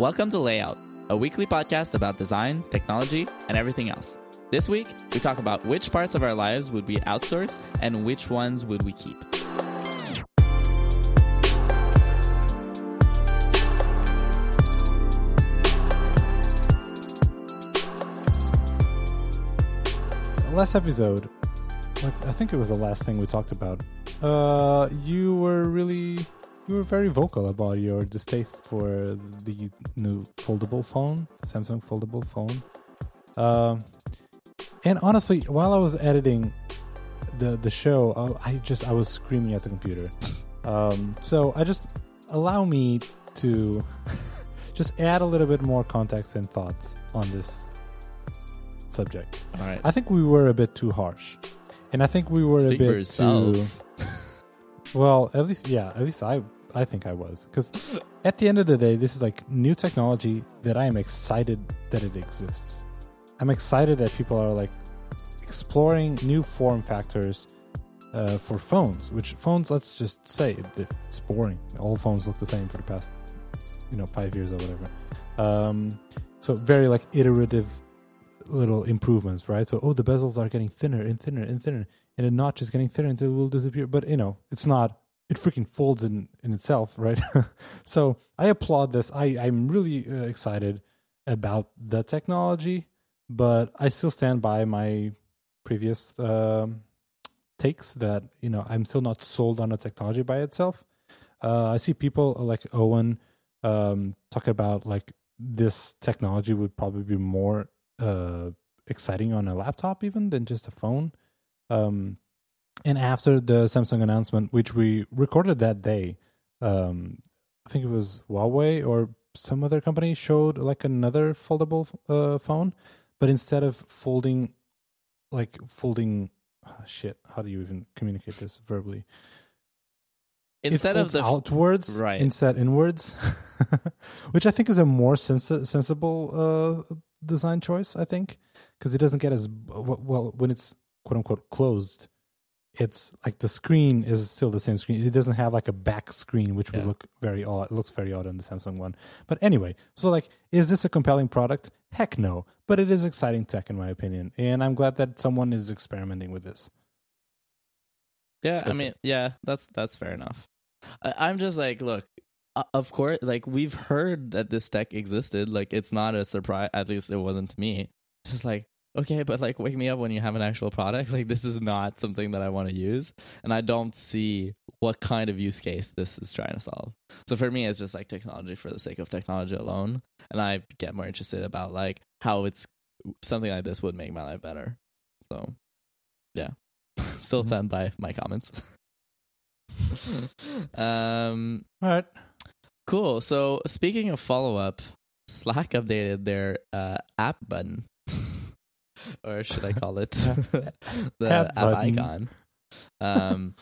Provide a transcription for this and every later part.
Welcome to Layout, a weekly podcast about design, technology, and everything else. This week, we talk about which parts of our lives would be outsourced and which ones would we keep. last episode, I think it was the last thing we talked about. Uh, you were really, you were very vocal about your distaste for the new foldable phone, Samsung foldable phone. Um, and honestly, while I was editing the the show, I, I just I was screaming at the computer. Um, so I just allow me to just add a little bit more context and thoughts on this subject. All right. I think we were a bit too harsh, and I think we were Speak a bit too. Well, at least yeah, at least I I think I was because at the end of the day, this is like new technology that I am excited that it exists. I'm excited that people are like exploring new form factors uh, for phones. Which phones? Let's just say it- it's boring. All phones look the same for the past you know five years or whatever. Um, so very like iterative little improvements, right? So, oh, the bezels are getting thinner and thinner and thinner, and the notch is getting thinner until it will disappear. But you know, it's not. It freaking folds in in itself, right? so I applaud this. I I'm really uh, excited about the technology, but I still stand by my previous um, takes that you know I'm still not sold on the technology by itself. Uh, I see people like Owen um, talk about like this technology would probably be more uh, exciting on a laptop even than just a phone. Um, and after the Samsung announcement, which we recorded that day, um, I think it was Huawei or some other company showed like another foldable uh, phone, but instead of folding, like folding, ah, shit, how do you even communicate this verbally? Instead of the outwards Right. instead inwards, which I think is a more sensi- sensible uh, design choice. I think because it doesn't get as well when it's quote unquote closed. It's like the screen is still the same screen. It doesn't have like a back screen, which would look very odd. It looks very odd on the Samsung one. But anyway, so like, is this a compelling product? Heck no. But it is exciting tech in my opinion, and I'm glad that someone is experimenting with this. Yeah, I mean, it. yeah, that's that's fair enough. I, I'm just like, look, uh, of course, like we've heard that this tech existed. Like it's not a surprise. At least it wasn't to me. It's just like, okay, but like, wake me up when you have an actual product. Like this is not something that I want to use, and I don't see what kind of use case this is trying to solve. So for me, it's just like technology for the sake of technology alone, and I get more interested about like how it's something like this would make my life better. So, yeah, still Mhm. stand by my comments. um, All right. cool. So speaking of follow up, Slack updated their uh, app button, or should I call it the App app, icon? Um,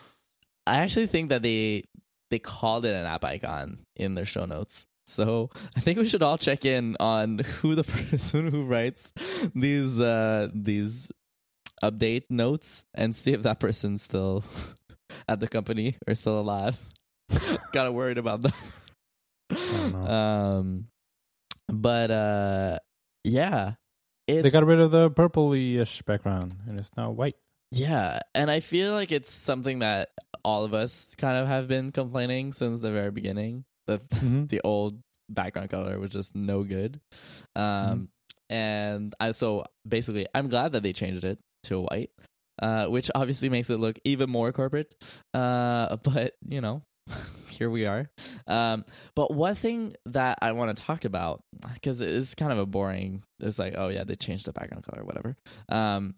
I actually think that they they called it an app icon in their show notes. So I think we should all check in on who the person who writes these uh, these update notes and see if that person's still at the company or still alive. Kind of worried about know. Um, but uh, yeah, it's they got rid of the purpley-ish background, and it's now white. yeah, and I feel like it's something that all of us kind of have been complaining since the very beginning. That Mhm. the old background color was just no good. Um, and I so basically, I'm glad that they changed it to white, uh, which obviously makes it look even more corporate. Uh, but you know, here we are. Um, but one thing that I want to talk about because it's kind of a boring. It's like, oh yeah, they changed the background color, whatever. Um,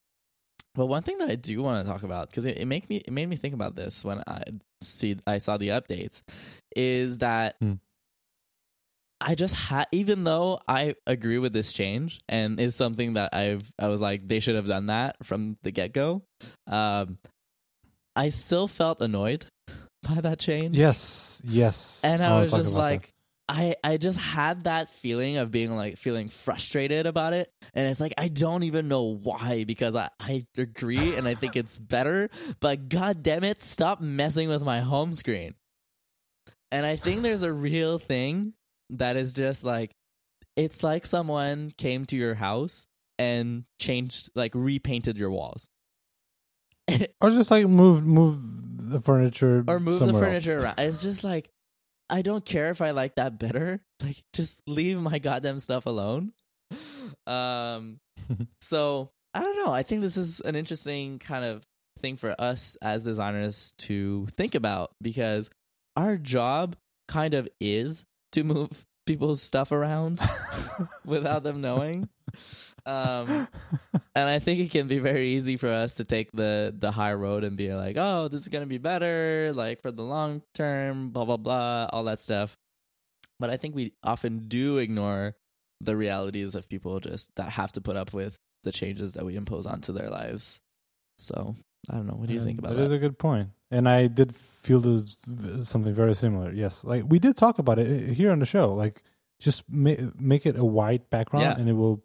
but one thing that I do want to talk about because it, it make me it made me think about this when I see I saw the updates is that Hmm. I just had even though I agree with this change and is something that I've I was like they should have done that from the get go. Um, I still felt annoyed that change. Yes, yes. And I, wanna was just that. like, I I just had that feeling of being like feeling frustrated about it, and it's like I don't even know why because I I agree and I think it's better, but god damn it, stop messing with my home screen. And I think there's a real thing that is just like it's like someone came to your house and changed like repainted your walls or just like move move the furniture or move the somewhere else. furniture around. It's just like I don't care if I like that better. Like just leave my goddamn stuff alone. Um so I don't know. I think this is an interesting kind of thing for us as designers to think about because our job kind of is to move people's stuff around without them knowing. Um, and I think it can be very easy for us to take the the high road and be like, "Oh, this is gonna be better, like for the long term, blah blah blah, all that stuff." But I think we often do ignore the realities of people just that have to put up with the changes that we impose onto their lives. So I don't know. What do you Yeah, think about That is that? a good point. point, and I did feel this something very similar. Yes, like we did talk about it uh, here on the show. Like, just ma- make it a white background, Yeah. and it will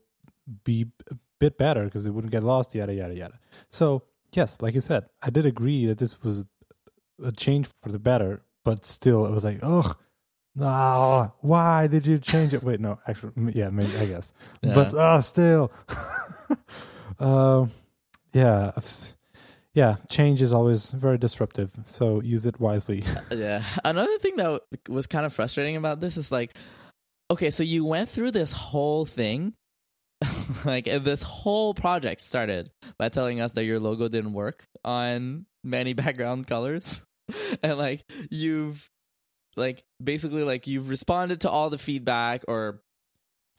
be a bit better because it wouldn't get lost. Yada yada yada. So yes, like you said, I did agree that this was a change for the better, but still, it was like, oh, no, why did you change it? Wait, no, actually, yeah, maybe I guess, but uh, still, um, yeah, yeah, change is always very disruptive. So use it wisely. yeah. Another thing that was kind of frustrating about this is like, okay, so you went through this whole thing, like uh, this whole project started by telling us that your logo didn't work on many background colors, and like you've like basically like you've responded to all the feedback or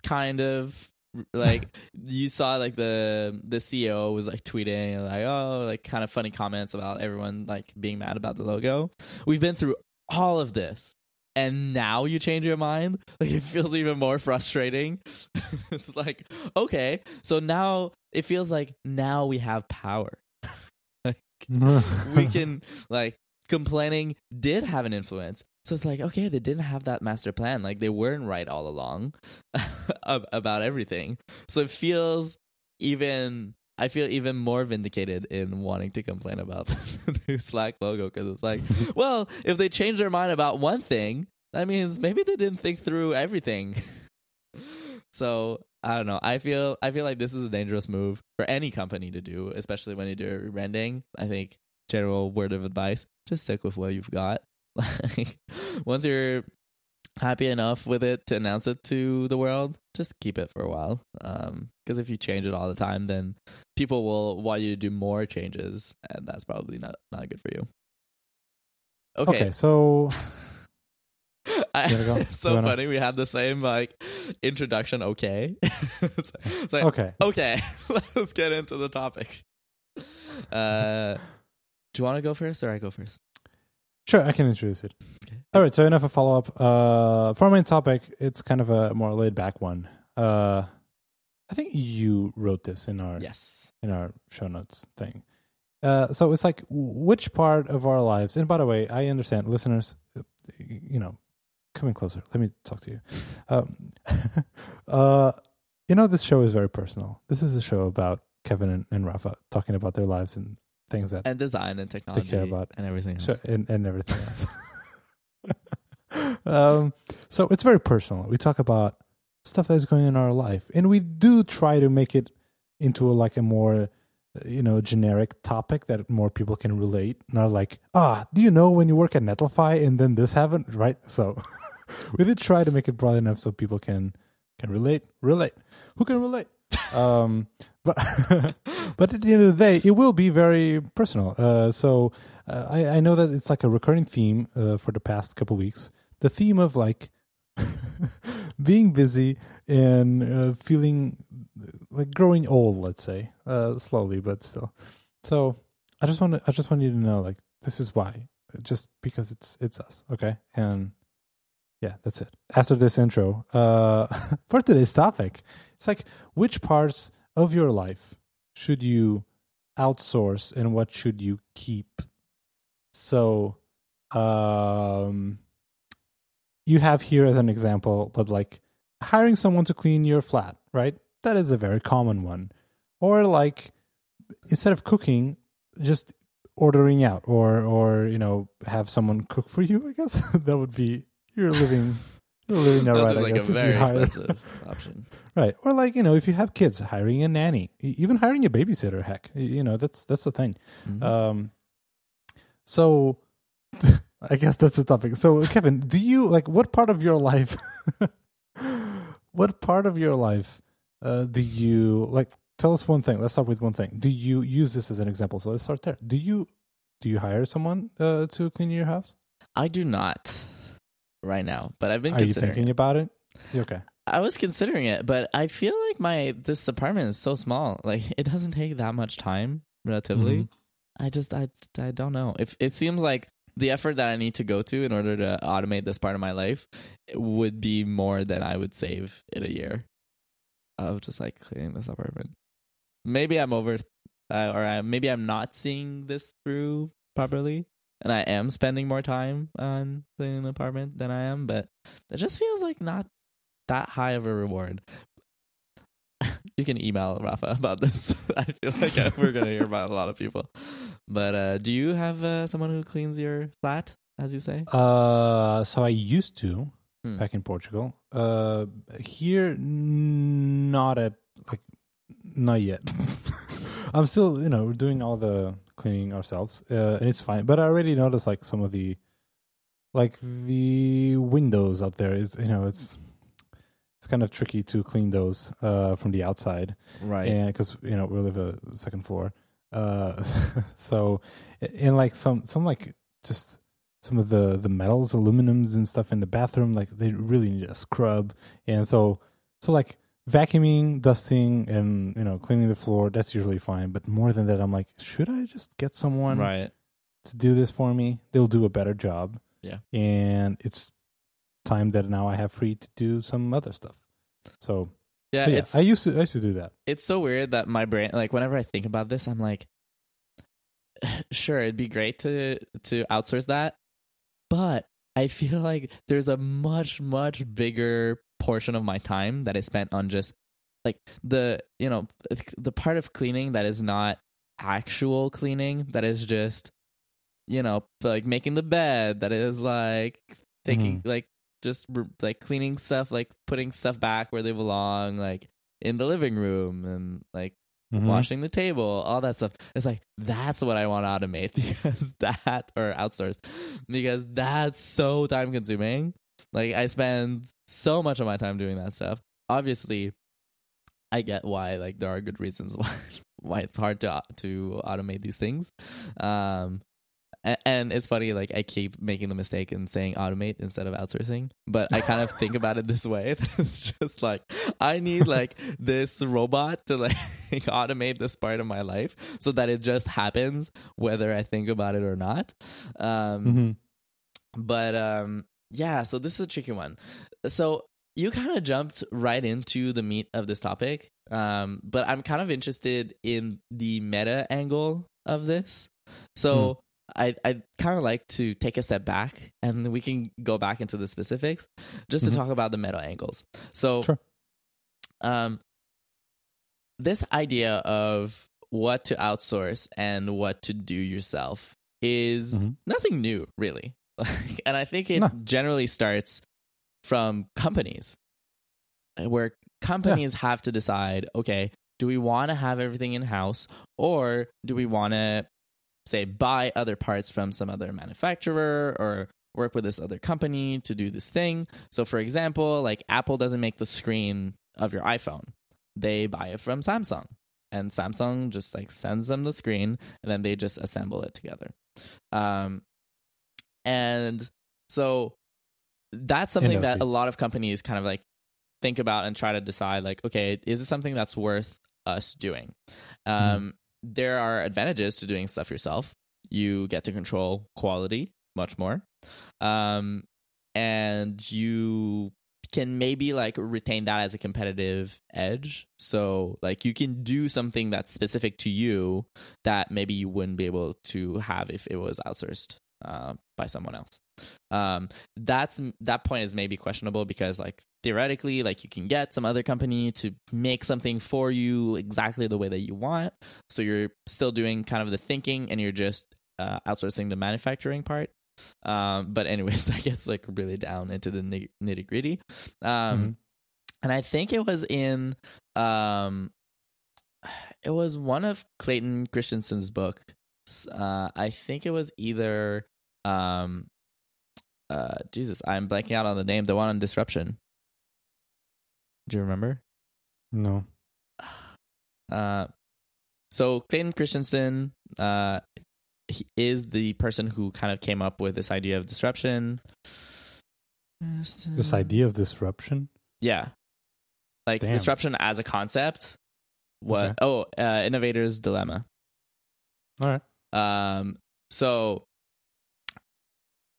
kind of like you saw like the the CEO was like tweeting like oh like kind of funny comments about everyone like being mad about the logo. We've been through all of this and now you change your mind? Like it feels even more frustrating. It's like okay so now it feels like now we have power. Like we can like complaining did have an influence. So it's like okay they didn't have that master plan. Like they weren't right all along about everything. So it feels even i feel even more vindicated in wanting to complain about the new slack logo because it's like well if they change their mind about one thing that means maybe they didn't think through everything. So i don't know. I feel i feel like this is a dangerous move for any company to do especially when you do a rebranding. I think general word of advice just stick with what you've got. Like once you're happy enough with it to announce it to the world just keep it for a while. Um because if you change it all the time then people will want you to do more changes and that's probably not not good for you. Okay, okay, so I, it's so wanna- funny we had the same like introduction okay. It's, it's like okay, okay let's get into the topic. Uh do you want to go first or i go first sure, I can introduce it. Okay. All right, so enough of follow up. Uh, for our main topic, it's kind of a more laid back one. Uh, I think you wrote this in our yes in our show notes thing. Uh, so it's like which part of our lives, and by the way, I understand listeners, uh, you know, coming closer. Let me talk to you. Um, uh, you know, this show is very personal. This is a show about Kevin and, and Rafa talking about their lives and things that and design and technology care about- and everything else. Sure, and, and everything else. um, so it's very personal. We talk about stuff that's going on in our life, and we do try to make it into a, like a more, you know, generic topic that more people can relate. Not like, ah, do you know when you work at Netlify and then this happened, right? So we did try to make it broad enough so people can can relate. Relate. Who can relate? Um, but but at the end of the day, it will be very personal. Uh, so uh, I, I know that it's like a recurring theme uh, for the past couple weeks. The theme of like being busy and uh, feeling like growing old. Let's say uh, slowly, but still. So I just want to, I just want you to know like this is why. Just because it's it's us, okay? And yeah, that's it. After this intro, uh, for today's topic, it's like which parts of your life should you outsource and what should you keep? So, um, you have here as an example, but like hiring someone to clean your flat, right? That is a very common one. Or like instead of cooking, just ordering out or or you know have someone cook for you i guess that would be you're living really not This right. is I like guess a very expensive option. Right. Or like, you know, if you have kids, hiring a nanny, even hiring a babysitter, heck, you know, that's that's the thing. Mhm. Um so I guess that's the topic. So Kevin, do you like what part of your life what part of your life uh do you like tell us one thing. Let's start with one thing. Do you use this as an example? So let's start there. Do you do you hire someone uh to clean your house? I do not right now, but I've been Are you thinking it. about it? Okay. I was considering it, but I feel like my this apartment is so small. Like it doesn't take that much time relatively. Mhm. I just I I don't know. If it seems like the effort that I need to go to in order to automate this part of my life would be more than I would save in a year of just like cleaning this apartment. Maybe I'm over, uh, or I, maybe I'm not seeing this through properly, and I am spending more time on cleaning the apartment than I am. But it just feels like not that high of a reward. you can email Rafa about this. I feel like we're gonna hear about a lot of people. But uh, do you have uh, someone who cleans your flat, as you say? Uh, so I used to Hmm. back in Portugal. Uh, here, not at like not yet. I'm still, you know, doing all the cleaning ourselves, uh, and it's fine. But I already noticed like some of the, like the windows out there is, you know, it's it's kind of tricky to clean those uh, from the outside Right. and because you know we live a second floor uh so and like some some like just some of the the metals aluminums and stuff in the bathroom like they really need a scrub and so so like vacuuming dusting and you know cleaning the floor that's usually fine. But more than that i'm like should i just get someone right. to do this for me? They'll do a better job. Yeah. and it's time that now i have free to do some other stuff. So Yeah, yeah, i used to i used to do that. It's so weird that my brain like whenever I think about this, I'm like, sure, it'd be great to to outsource that, but I feel like there's a much much bigger portion of my time that is spent on just like the you know the part of cleaning that is not actual cleaning that is just you know like making the bed that is like taking like just like cleaning stuff like putting stuff back where they belong like in the living room and like Mhm. washing the table, all that stuff. It's like that's what I want to automate because that or outsource because that's so time consuming. Like I spend so much of my time doing that stuff. Obviously, I get why like there are good reasons why why it's hard to to automate these things. Um and it's funny like I keep making the mistake in saying automate instead of outsourcing, but I kind of think about it this way. It's just like I need like this robot to like automate this part of my life so that it just happens whether I think about it or not. Um Mhm. but um yeah so this is a tricky one so you kind of jumped right into the meat of this topic um but i'm kind of interested in the meta angle of this so i i kind of like to take a step back and we can go back into the specifics just Mhm. to talk about the meta angles so Sure. um this idea of what to outsource and what to do yourself is Mhm. nothing new really and i think it No. generally starts from companies where companies have to decide okay do we want to have everything in house or do we want to say buy other parts from some other manufacturer or work with this other company to do this thing? So for example like apple doesn't make the screen of your iphone. They buy it from samsung and samsung just like sends them the screen and then they just assemble it together. Um and so that's something that a lot of companies kind of like think about and try to decide like okay is this something that's worth us doing? Um there are advantages to doing stuff yourself. You get to control quality much more. Um and you can maybe like retain that as a competitive edge. So like you can do something that's specific to you that maybe you wouldn't be able to have if it was outsourced uh, by someone else um that's that point is maybe questionable because like theoretically like you can get some other company to make something for you exactly the way that you want so you're still doing kind of the thinking and you're just uh, outsourcing the manufacturing part Um, but anyways, that gets like really down into the nitty gritty. Um, Mhm. and I think it was in um, it was one of Clayton Christensen's books. Uh, I think it was either um, uh, Jesus, I'm blanking out on the name. The one on disruption. Do you remember? No. Uh, so Clayton Christensen uh, he is the person who kind of came up with this idea of disruption. This idea of disruption. yeah, like Damn. disruption as a concept. What? Okay. Oh, uh, innovator's dilemma. All right. Um, so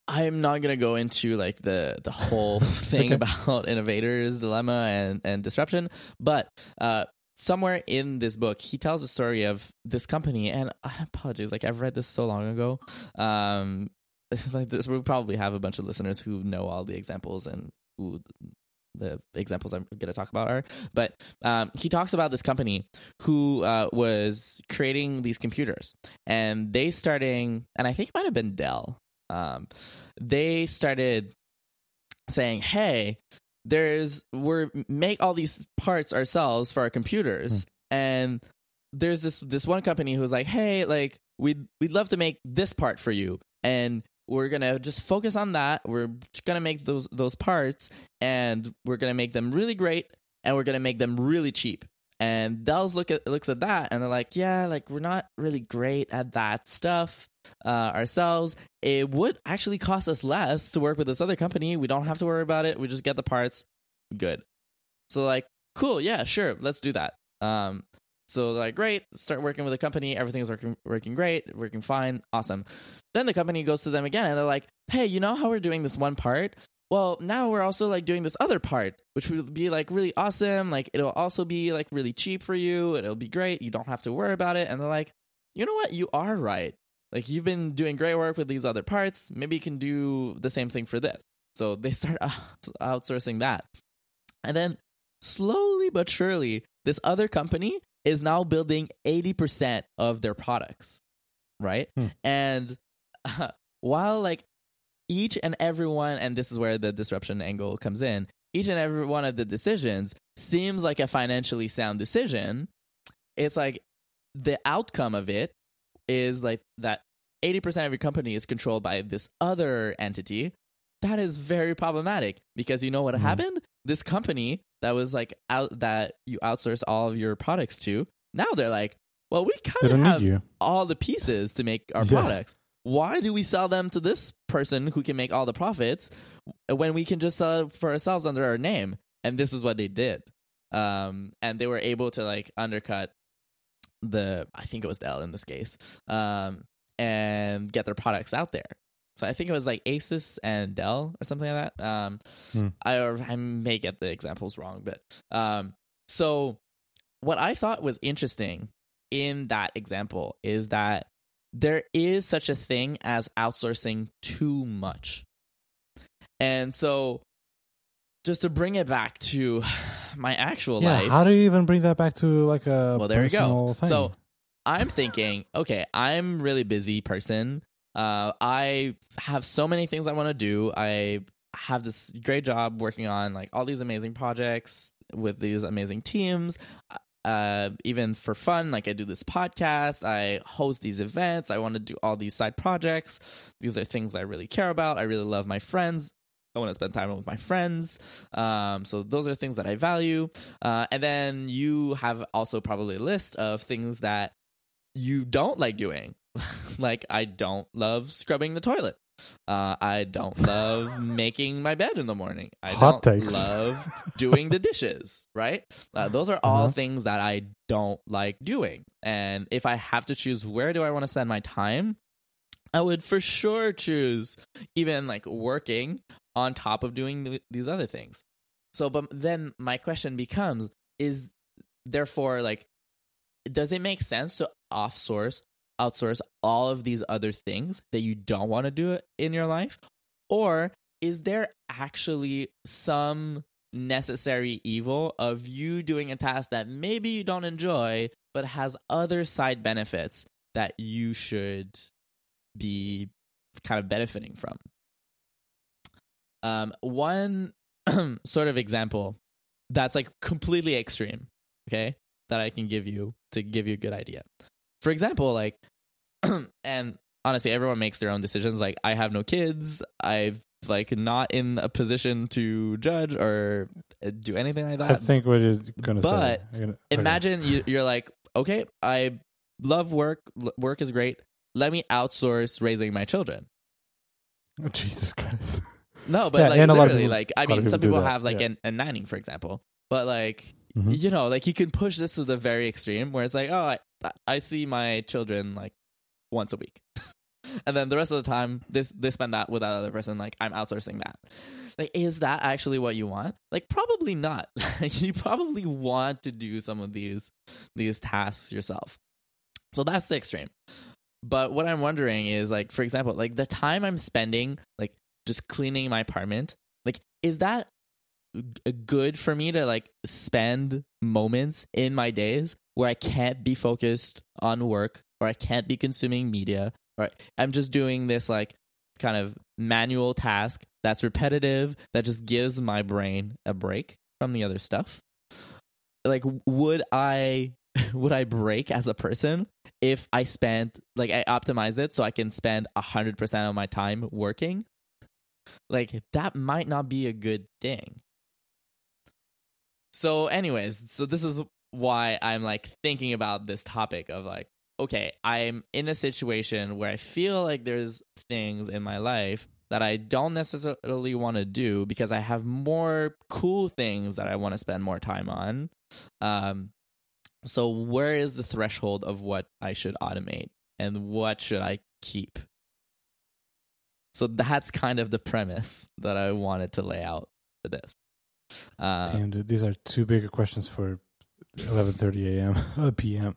I'm not gonna go into like the the whole thing Okay. about innovators dilemma and and disruption, but uh, somewhere in this book, he tells a story of this company, and I apologize, like I've read this so long ago. Um, like we probably have a bunch of listeners who know all the examples and who the examples I'm going to talk about are. But um, he talks about this company who uh, was creating these computers, and they starting, and I think it might have been Dell. Um, they started saying, "Hey, there's we're make all these parts ourselves for our computers, and there's this this one company who's like, hey, like we'd we'd love to make this part for you, and we're gonna just focus on that. We're gonna make those those parts, and we're gonna make them really great, and we're gonna make them really cheap. And Dell's look at looks at that, and they're like, yeah, like we're not really great at that stuff uh, ourselves. It would actually cost us less to work with this other company. We don't have to worry about it. We just get the parts. Good. So like, cool, yeah, sure, let's do that. Um, so like, great, start working with the company. Everything's working working great, working fine, awesome. Then the company goes to them again, and they're like, hey, you know how we're doing this one part? Well, now we're also like doing this other part, which would be like really awesome. Like it'll also be like really cheap for you. It'll be great. You don't have to worry about it. And they're like, you know what? You are right. Like you've been doing great work with these other parts. Maybe you can do the same thing for this. So they start outsourcing that. And then slowly but surely, this other company is now building 80% of their products, right? Hmm. And uh, while like each and every one, and this is where the disruption angle comes in, each and every one of the decisions seems like a financially sound decision. It's like the outcome of it is like that 80% of your company is controlled by this other entity. That is very problematic because you know what Mhm. happened? This company that was like out that you outsourced all of your products to, now they're like, well, we kind of have all the pieces to make our Yeah. products. Why do we sell them to this person who can make all the profits when we can just sell it for ourselves under our name? And this is what they did. Um, and they were able to like undercut the I think it was Dell in this case, um, and get their products out there. So I think it was like Asus and Dell or something like that. Um, Hmm. I or I may get the examples wrong, but um, so what I thought was interesting in that example is that there is such a thing as outsourcing too much. And so just to bring it back to my actual Yeah. life. How do you even bring that back to like a Well, there you go. thing? So I'm thinking, okay, I'm really busy person. Uh, I have so many things I want to do. I have this great job working on like all these amazing projects with these amazing teams. Uh, even for fun, like I do this podcast, I host these events, I want to do all these side projects. These are things I really care about. I really love my friends. I want to spend time with my friends. Um, so those are things that I value. Uh, and then you have also probably a list of things that you don't like doing. like I don't love scrubbing the toilet. Uh, I don't love making my bed in the morning. I Hot don't takes. love doing the dishes. Right? Uh, those are all Uh-huh. things that I don't like doing. And if I have to choose where do I want to spend my time, I would for sure choose even like working on top of doing th- these other things. So, but then my question becomes: Is therefore like, does it make sense to offsource, outsource all of these other things that you don't want to do in your life, or is there actually some necessary evil of you doing a task that maybe you don't enjoy but has other side benefits that you should be kind of benefiting from. Um, one sort of example that's like completely extreme, okay, that I can give you to give you a good idea. For example, like, and honestly, everyone makes their own decisions. Like, I have no kids. I've like not in a position to judge or uh, do anything like that. I think what you're gonna But say. Okay. Imagine you, you're like, okay, I love work. Work is great. Let me outsource raising my children. Oh, Jesus Christ. No, but Yeah, like and a lot of literally, like I a mean, some people people have like yeah. an, a nanny, for example. But like, Mhm. you know, like you can push this to the very extreme, where it's like, oh, I, I see my children like once a week, and then the rest of the time, this they spend that with that other person. Like I'm outsourcing that. Like, is that actually what you want? Like, probably not. you probably want to do some of these these tasks yourself. So that's the extreme. But what I'm wondering is like, for example, like the time I'm spending like just cleaning my apartment, like is that good for me to like spend moments in my days where I can't be focused on work or I can't be consuming media or I'm just doing this like kind of manual task that's repetitive that just gives my brain a break from the other stuff. Like would i would i break as a person if i spent like i optimize it so i can spend 100% of my time working? Like that might not be a good thing so anyways so this is why i'm like thinking about this topic of like okay i'm in a situation where i feel like there's things in my life that i don't necessarily want to do because i have more cool things that i want to spend more time on. Um so where is the threshold of what i should automate and what should i keep? So that's kind of the premise that i wanted to lay out for this uh, Damn, dude, these are two big of questions for 11:30 a.m. p.m.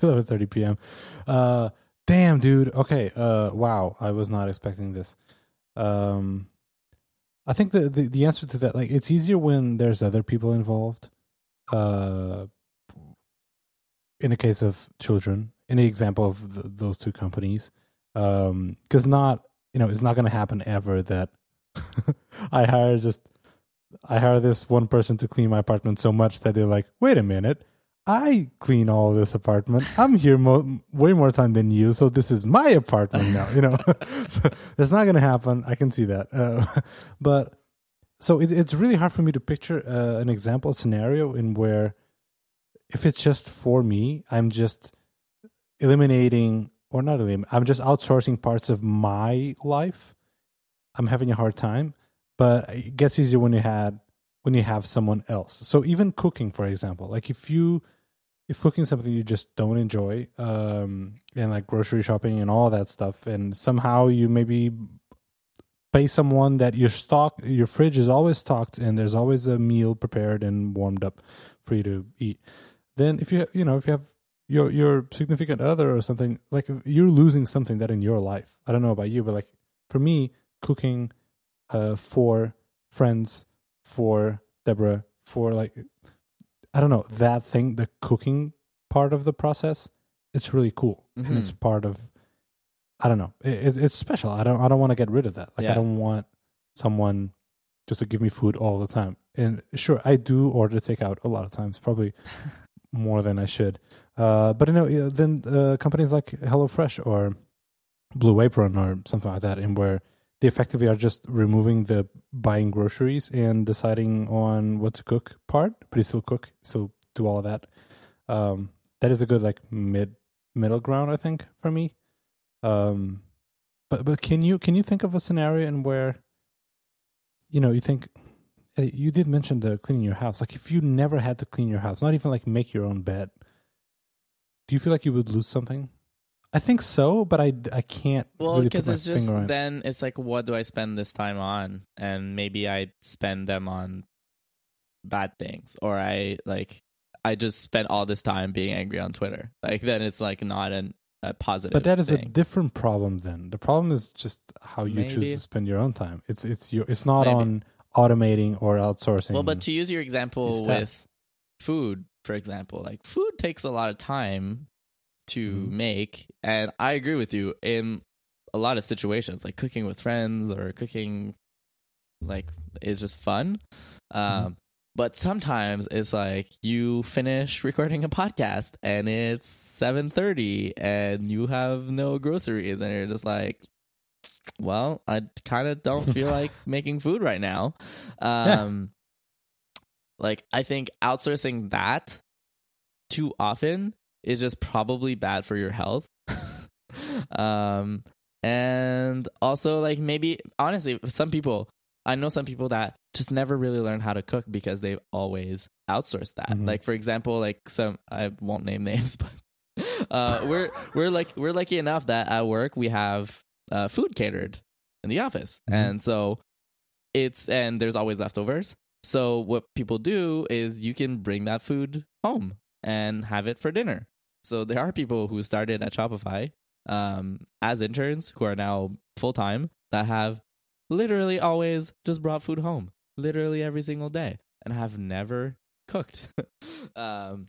11:30 p.m. Uh, damn, dude. Okay. Uh, wow. I was not expecting this. Um, I think the, the the answer to that, like, it's easier when there's other people involved. Uh, in the case of children, in the example of th those two companies, um, because not you know it's not going to happen ever that I hire just I hire this one person to clean my apartment so much that they're like, wait a minute, I clean all this apartment. I'm here mo- way more time than you, so this is my apartment now. You know, so that's not going to happen. I can see that. Uh, but so it, it's really hard for me to picture uh, an example scenario in where if it's just for me, I'm just eliminating or not eliminating. I'm just outsourcing parts of my life. I'm having a hard time but it gets easier when you had when you have someone else. So even cooking for example like if you if cooking something you just don't enjoy um and like grocery shopping and all that stuff and somehow you maybe pay someone that your stock your fridge is always stocked and there's always a meal prepared and warmed up for you to eat then if you you know if you have your your significant other or something like you're losing something that in your life. I don't know about you but like for me cooking uh, for friends, for Deborah, for like, I don't know, that thing, the cooking part of the process, it's really cool. And it's part of, I don't know, it, it, it's special. I don't, I don't want to get rid of that. Like, Yeah. I don't want someone just to give me food all the time. And sure, I do order takeout a lot of times, probably more than I should. Uh, but you know, then uh, companies like HelloFresh or Blue Apron or something like that, in where they effectively are just removing the buying groceries and deciding on what to cook part, but you still cook, still do all that. Um, that is a good like mid middle ground, I think, for me. Um, but but can you can you think of a scenario in where, you know, you think eh, you did mention the cleaning your house. Like if you never had to clean your house, not even like make your own bed, do you feel like you would lose something? I think so, but I, I can't Well, because my it's just on then it's like, what do I spend this time on? And maybe I spend them on bad things, or I like I just spent all this time being angry on Twitter. Like then it's like not an, a positive. But that is a different problem. Then the problem is just how you choose to spend your own time. It's it's your it's not Maybe. on automating or outsourcing. well, but to use your example with food, for example, like food takes a lot of time to Mhm. make, and I agree with you. In a lot of situations like cooking with friends or cooking like it's just fun um Mhm. but sometimes it's like you finish recording a podcast and it's 7:30 and you have no groceries and you're just like well I kind of don't feel like making food right now um like I think outsourcing that too often is just probably bad for your health. um and also like maybe honestly some people I know some people that just never really learn how to cook because they've always outsourced that. Mhm. Like for example, like some I won't name names, but uh we're we're like we're lucky enough that at work we have uh food catered in the office. Mhm. And so it's and there's always leftovers. So what people do is you can bring that food home and have it for dinner. So there are people who started at Shopify um, as interns who are now full time that have literally always just brought food home, literally every single day, and have never cooked. um,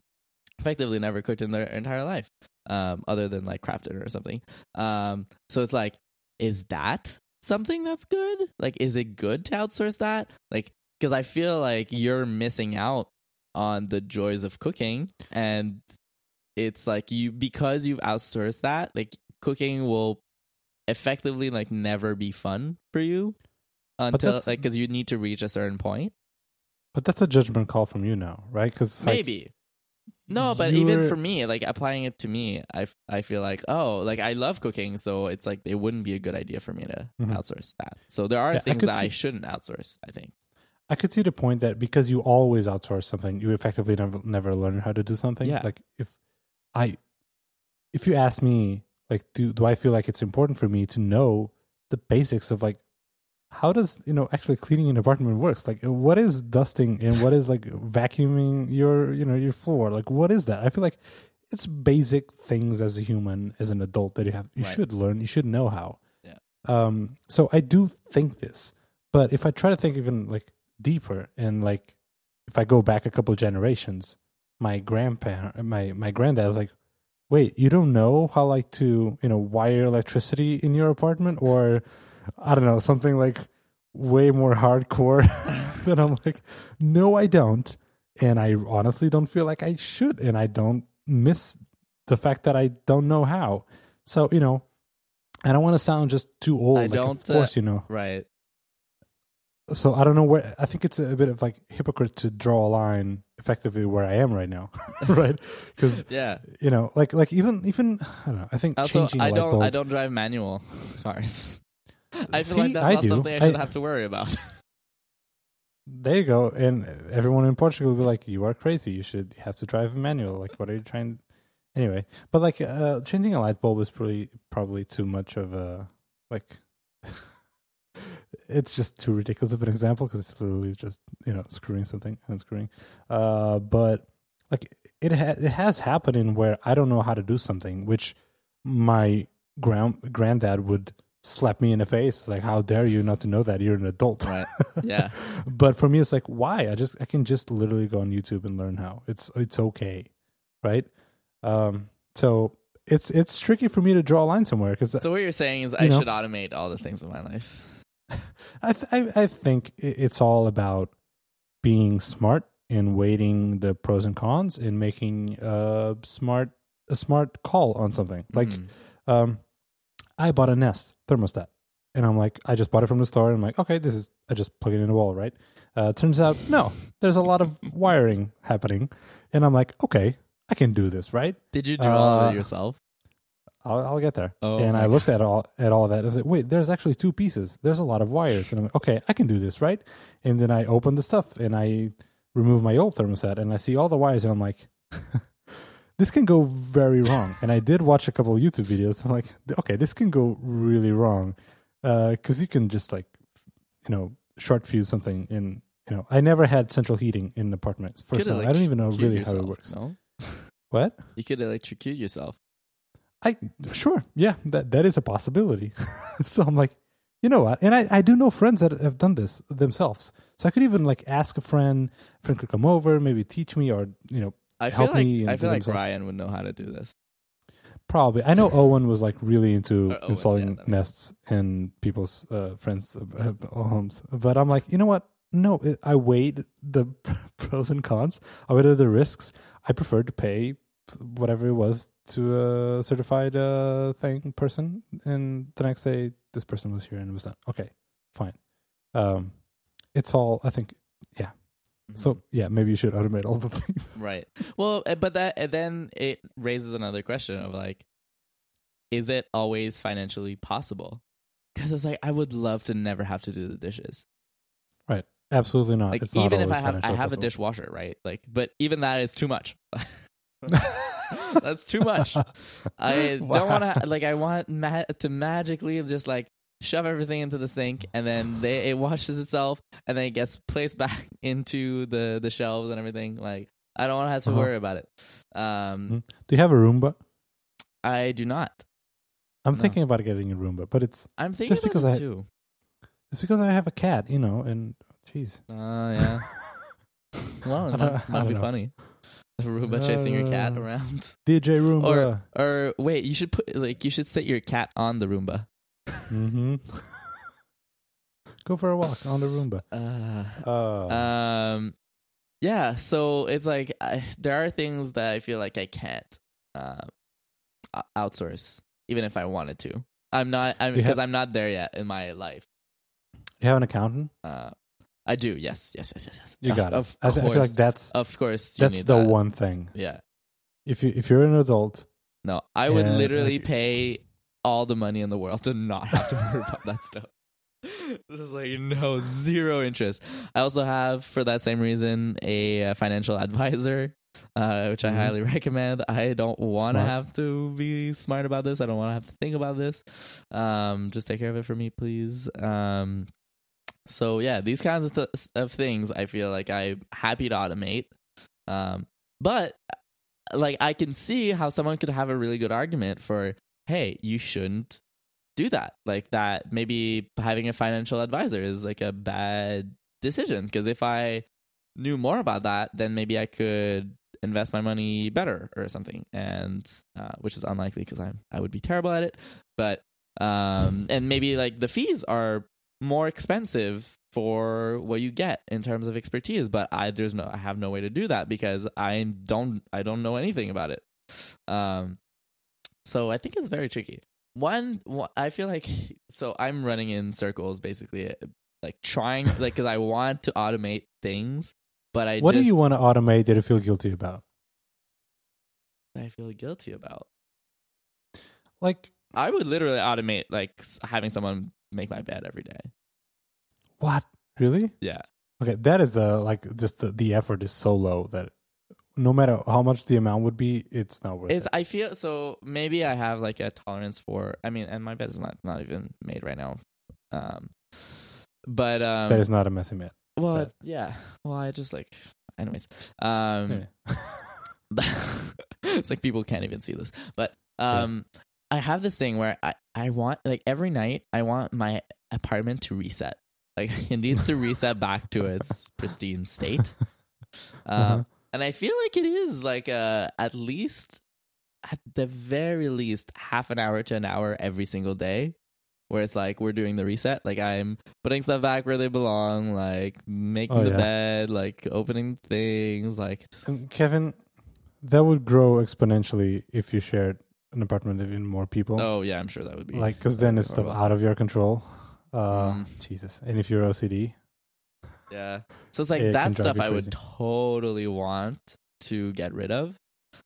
effectively, never cooked in their entire life, um, other than like craft dinner or something. Um, so it's like, is that something that's good? Like, is it good to outsource that? Like, because I feel like you're missing out on the joys of cooking and it's like you because you've outsourced that like cooking will effectively like never be fun for you until like because you need to reach a certain point But that's a judgment call from you now, right? Because maybe no but even for me like applying it to me I, I feel like oh like i love cooking so it's like it wouldn't be a good idea for me to Mhm. outsource that so there are Yeah, things could that i shouldn't outsource i think I could see the point that because you always outsource something, you effectively never never learn how to do something. Yeah. Like if I, if you ask me, like, do do I feel like it's important for me to know the basics of like how does you know actually cleaning an apartment works? Like, what is dusting and what is like vacuuming your you know your floor? Like, what is that? I feel like it's basic things as a human, as an adult that you have you Right. should learn. You should know how. Yeah. Um. So I do think this, but if I try to think even like deeper and like if I go back a couple of generations, my grandparent, my my granddad was like, "Wait, you don't know how like to you know wire electricity in your apartment, or I don't know something like way more hardcore." and I'm like, "No, I don't," and I honestly don't feel like I should, and I don't miss the fact that I don't know how. So you know, I don't want to sound just too old. I like, don't, of course, uh, you know right so I don't know where I think it's a bit of like hypocrite to draw a line effectively where I am right now, right? Because yeah you know, like like even even I don't know. I think also changing i don't bulb. i don't drive manual cars i feel See, like that's I not do. something i should I- have to worry about There you go, and everyone in Portugal will be like, "You are crazy. You should have to drive a manual. Like, what are you trying?" Anyway, but like uh, changing a light bulb is probably probably too much of a like. It's just too ridiculous of an example because it's literally just you know screwing something and screwing. Uh, but like it ha- it has happened in where I don't know how to do something, which my grand granddad would slap me in the face like, "How dare you not to know that? You're an adult." right yeah but for me it's like why i just i can just literally go on youtube and learn how it's it's okay right um so it's it's tricky for me to draw a line somewhere because so what you're saying is i know. should automate all the things in my life I, th- I i think it's all about being smart and weighting the pros and cons and making a smart a smart call on something. Like Mhm. um i bought a nest thermostat and i'm like i just bought it from the store and i'm like okay this is i just plug it in the wall right? Uh turns out no there's a lot of wiring happening and i'm like okay i can do this right? Did you do all of Uh, it yourself i'll, I'll get there. Oh and i looked at all at all that. And i was like wait there's actually two pieces. There's a lot of wires. And i'm like okay i can do this right? And then i open the stuff and i remove my old thermostat and i see all the wires and i'm like this can go very wrong. And i did watch a couple of youtube videos. I'm like okay this can go really wrong. Uh, because you can just like you know short fuse something in you know i never had central heating in apartments first Could time. i don't even know really how it works. no? What? You could electrocute yourself I sure, yeah, that that is a possibility. so I'm like, you know what? And I I do know friends that have done this themselves. So I could even like ask a friend, a friend could come over, maybe teach me, or you know, I feel Help like me I feel like themselves. Ryan would know how to do this. Probably. I know Owen was like really into Owen, installing yeah, nests in people's uh, friends' uh, homes, but I'm like, you know what? No, I weighed the pros and cons. I weighed the risks. I prefer to pay whatever it was to a certified uh, thing person, and the next day this person was here and it was done. Okay, fine. Um, it's all. I think. Mhm. So yeah, maybe you should automate all the things. right. Well, uh, but that and then it raises another question of like, is it always financially possible? Because it's like I would love to never have to do the dishes. Right. Absolutely not. Like it's not even if I have I have a dishwasher, right? Like, but even that is too much. That's too much. I don't want to like. I want ma- to magically just like shove everything into the sink, and then they it washes itself, and then it gets placed back into the the shelves and everything. Like I don't want to have to Uh-huh. worry about it. Um, Mhm. Do you have a Roomba? I do not. I'm No. thinking about getting a Roomba, but it's I'm thinking Just about because it I- too. it's because I have a cat, you know, and jeez. Oh yeah. Well, might, might be know. funny. Roomba chasing your cat Uh, around. DJ Roomba. Or wait, you should put like you should sit your cat on the Roomba. hmm Go for a walk on the Roomba. Uh, Uh, um, yeah. So it's like I, there are things that I feel like I can't uh, outsource, even if I wanted to. I'm not. I'm because I'm not there yet in my life. you have an accountant? Uh, I do. Yes. Yes. Yes. Yes. yes. You Of- got it. Of I, th- I feel like that's of course. You that's need the that. one thing. Yeah. If you if you're an adult, No, I would literally like- pay all the money in the world to not have to worry about that stuff. There's like no zero interest. I also have, for that same reason, a uh, financial advisor, uh, which I Mhm. highly recommend. I don't want to have to be smart about this. I don't want to have to think about this. Um, just take care of it for me, please. Um, so yeah, these kinds of th- of things, I feel like I'm happy to automate. Um, but like I can see how someone could have a really good argument for, hey, you shouldn't do that. Like that maybe having a financial advisor is like a bad decision because if I knew more about that, then maybe I could invest my money better or something. And uh, which is unlikely because I'm I would be terrible at it. But um and maybe like the fees are more expensive for what you get in terms of expertise but i there's no i have no way to do that because i don't i don't know anything about it. Um so i think it's very tricky. One i feel like so i'm running in circles basically like trying like because i want to automate things but i what just do you want to automate that i feel guilty about? i feel guilty about. Like i would literally automate like having someone make my bed every day what? Really? yeah Okay, that is the like just the, the effort is so low that no matter how much the amount would be, it's not worth It's it. I feel so maybe I have like a tolerance for I mean and my bed is not not even made right now. Um but um that is not a messy man. well bad. it's- yeah. Well I just like anyways. Um Yeah. it's like people can't even see this. But um I have this thing where I I want like every night I want my apartment to reset. Like it needs to reset back to its pristine state. Um, Uh-huh. and I feel like it is like uh, at least, at the very least, half an hour to an hour every single day, where it's like we're doing the reset. Like I'm putting stuff back where they belong, like making Oh, the yeah. bed, like opening things, like just, Kevin, that would grow exponentially if you shared an apartment with even more people. oh yeah, I'm sure that would be like, because then it's stuff out of your control. Uh, Mm. Jesus. And if you're OCD, Yeah. So it's like It that stuff I would totally want to get rid of.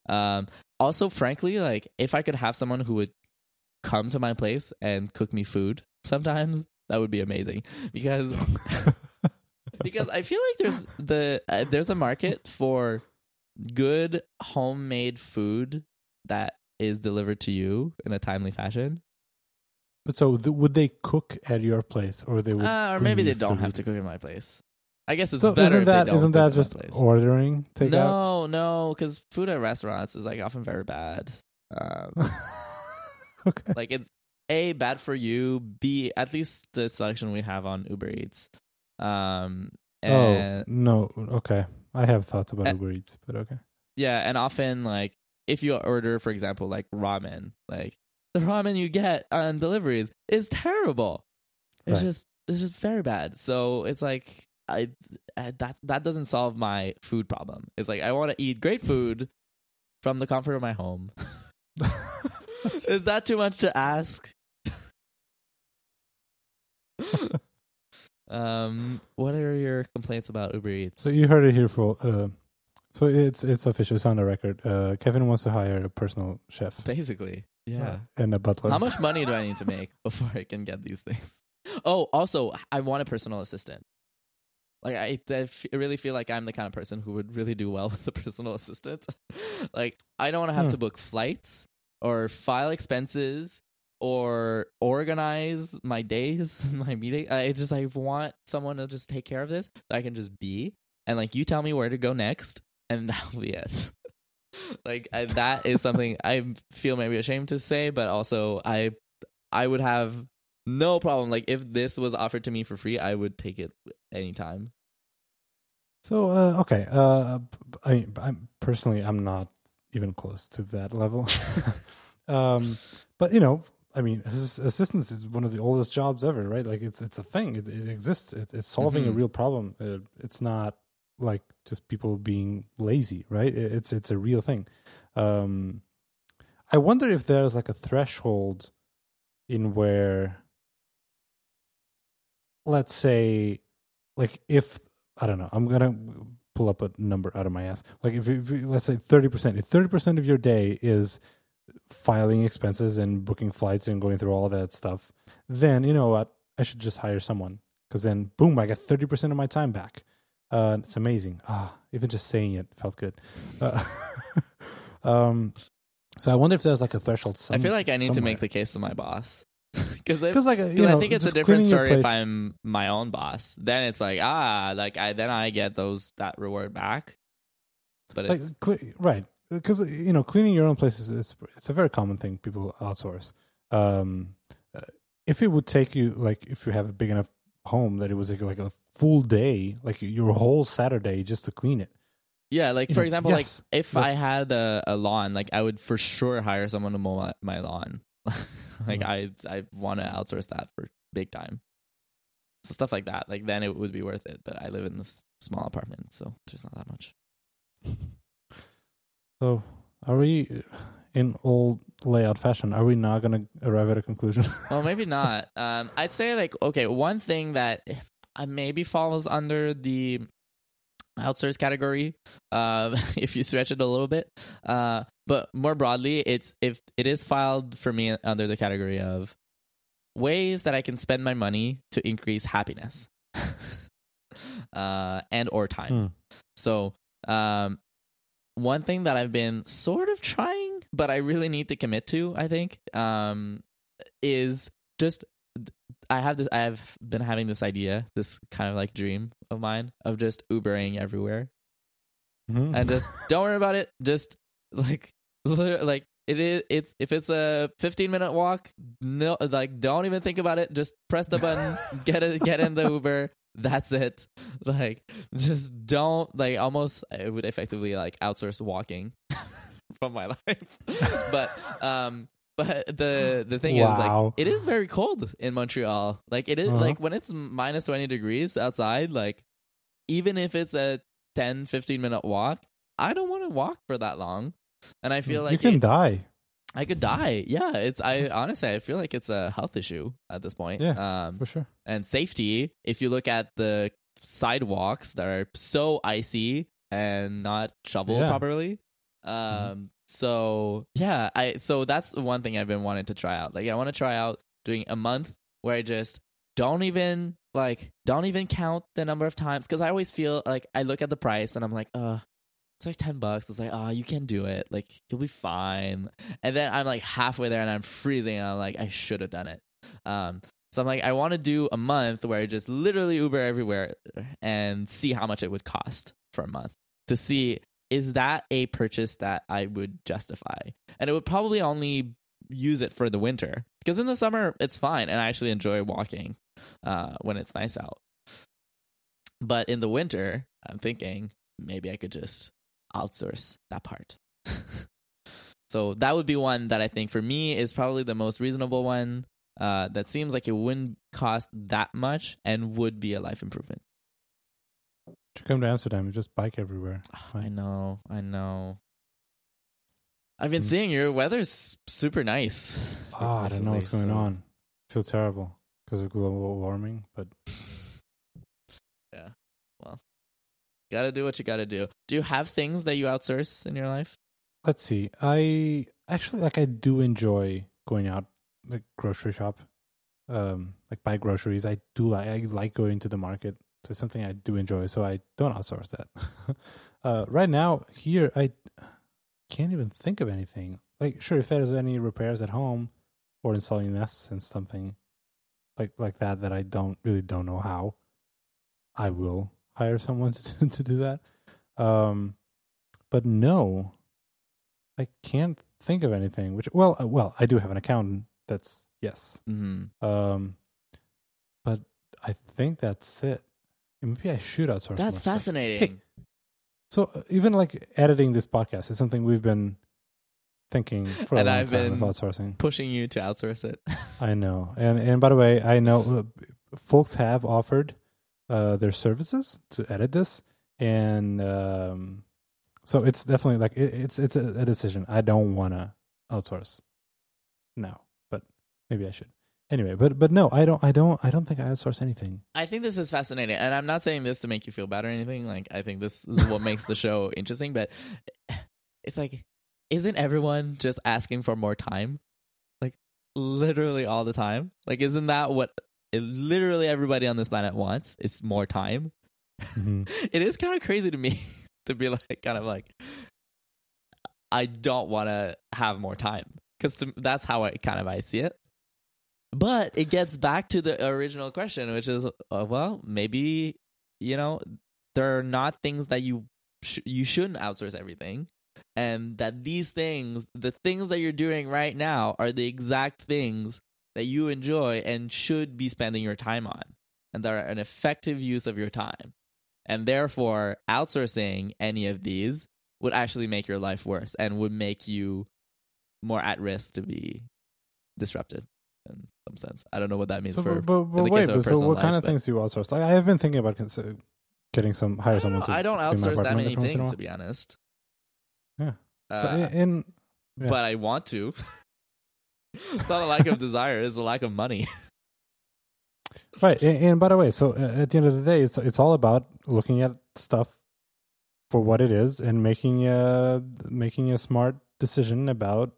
Um also frankly like if I could have someone who would come to my place and cook me food sometimes that would be amazing because because I feel like there's the uh, there's a market for good homemade food that is delivered to you in a timely fashion. but so th- would they cook at your place, or they would? Uh, or maybe they don't food? have to cook in my place. I guess it's So better isn't don't isn't that just ordering takeout? No, no, because food at restaurants is like often very bad. Um, okay. like it's a bad for you. B at least the selection we have on Uber Eats. Um, Oh no. Okay. I have thoughts about and- Uber Eats, but okay. yeah, and often like if you order, for example, like ramen, like the ramen you get on deliveries is terrible. It's Right. just it's just very bad. So it's like I, I that that doesn't solve my food problem. It's like I want to eat great food from the comfort of my home. is that too much to ask? um, what are your complaints about Uber Eats? So you heard it here for. Uh, so it's it's official. It's on the record. Uh, Kevin wants to hire a personal chef Basically, yeah. and a butler. How much money do I need to make before I can get these things? Oh, also, I want a personal assistant. Like I, I f- I really feel like I'm the kind of person who would really do well with a personal assistant. like I don't want to have Hmm. to book flights or file expenses or organize my days, my meeting. I just I want someone to just take care of this. That I can just be and like you tell me where to go next, and that'll be it. like I, that is something I feel maybe ashamed to say, but also I I would have no problem. Like if this was offered to me for free, I would take it anytime. So uh, okay, uh, I mean, I'm personally, I'm not even close to that level. um, but you know, I mean, ass- assistance is one of the oldest jobs ever, right? Like it's it's a thing. It, it exists. It, it's solving a Mhm. real problem. Uh, it's not like just people being lazy, right? It's it's a real thing. Um, I wonder if there's like a threshold in where, let's say, like if I don't know, I'm gonna pull up a number out of my ass. Like if, if let's say thirty percent, if thirty percent of your day is filing expenses and booking flights and going through all that stuff, then you know what? I should just hire someone because then boom, I get thirty percent of my time back. Uh, it's amazing. Ah, even just saying it felt good. Uh, um, so I wonder if there's like a threshold. Some, I feel like I need to make the case to my boss because because like uh, you know, I think it's a different story if I'm my own boss. Then it's like ah, like I then I get those that reward back. But like cle right because you know cleaning your own place is it's, it's a very common thing people outsource um uh, if it would take you like if you have a big enough home that it was like, like a full day like your whole saturday just to clean it yeah, like you for know, example, yes, like if yes. I had a, a lawn, like I would for sure hire someone to mow my, my lawn. like Mhm. I I want to outsource that for big time. So stuff like that, like then it would be worth it. But I live in this small apartment, so there's not that much. so are we in old layout fashion are we not going to arrive at a conclusion well, maybe not. Um, I'd say like okay, one thing that uh, maybe falls under the outsource category, uh, if you stretch it a little bit. Uh, but more broadly, it's if it is filed for me under the category of ways that I can spend my money to increase happiness, uh, and or time. Hmm. So, um, one thing that I've been sort of trying, but I really need to commit to, I think, um, is just I have this. I have been having this idea, this kind of like dream of mine of just Ubering everywhere Mhm. and just don't worry about it. Just like like it is. It's if it's a 15 minute walk, no, like don't even think about it. Just press the button, get it, get in the Uber. That's it. Like just don't like almost. I would effectively like outsource walking from my life, but um. But the the thing is, like, it is very cold in Montreal. Like, it is- Uh-huh. like when it's minus twenty degrees outside. Like, even if it's a 10, 15 minute walk, I don't want to walk for that long. And I feel like you can it- die I could die. Yeah, it's I honestly I feel like it's a health issue at this point. Yeah. Um for sure and safety, if you look at the sidewalks that are so icy and not shoveled Yeah. properly. Um so yeah, I so that's one thing I've been wanting to try out. Like I want to try out doing a month where I just don't even like don't even count the number of times because I always feel like I look at the price and I'm like, uh it's like 10 bucks. It's like, oh, you can do it. Like, you'll be fine. And then I'm like halfway there and I'm freezing. And I'm like, I should have done it. Um, so I'm like, I want to do a month where I just literally Uber everywhere and see how much it would cost for a month to see is that a purchase that I would justify? And it would probably only use it for the winter because in the summer it's fine and I actually enjoy walking uh, when it's nice out. But in the winter, I'm thinking maybe I could just outsource that part. So that would be one that I think for me is probably the most reasonable one. Uh, that seems like it wouldn't cost that much and would be a life improvement. You come to Amsterdam, you just bike everywhere. It's I know, I know. I've been Mm. seeing your weather's super nice. Oh, I don't know what's going so- on. I feel terrible because of global warming, but Yeah. Well, gotta do what you gotta do. Do you have things that you outsource in your life? let's see. I actually like I do enjoy going out like grocery shop. Um like buy groceries. I do like I like going to the market. So it's something I do enjoy, so I don't outsource that. uh right now here I can't even think of anything. Like sure if there's any repairs at home or installing nests and something like like that that I don't really don't know how, I will hire someone to to do that. Um but no, I can't think of anything. Which well, uh, well, I do have an accountant. That's yes. Mm-hmm. Um, but I think that's it. Maybe I should outsource. That's fascinating. So uh, even like editing this podcast is something we've been thinking for a long I've time been- of outsourcing. Pushing you to outsource it. I know, and and by the way, I know uh, folks have offered uh, their services to edit this, and um, so it's definitely like it, it's it's a, a decision. I don't want to outsource now, but maybe I should. Anyway, but but no, I don't I don't I don't think I outsource anything. I think this is fascinating, and I'm not saying this to make you feel bad or anything. Like, I think this is what makes the show interesting. But it's like, isn't everyone just asking for more time? Like, literally all the time. Like, isn't that what it, literally everybody on this planet wants? It's more time. Mhm. it is kind of crazy to me to be like, kind of like, I don't want to have more time because that's how I kind of I see it. But it gets back to the original question, which is, uh, well, maybe you know there are not things that you sh- you shouldn't outsource everything, and that these things, the things that you're doing right now, are the exact things that you enjoy and should be spending your time on, and that are an effective use of your time, and therefore outsourcing any of these would actually make your life worse and would make you more at risk to be disrupted in some sense. I don't know what that means So, for. but, but, wait, case of but so what kind of things do you outsource? Like I have been thinking about cons- getting some hire I someone know. to. I don't outsource that many every once in a things to be honest. Yeah. So Uh, in, in yeah. But I want to. it's not a lack of desire; it's a lack of money. Right, and, and by the way, so uh, at the end of the day, it's it's all about looking at stuff for what it is and making a making a smart decision about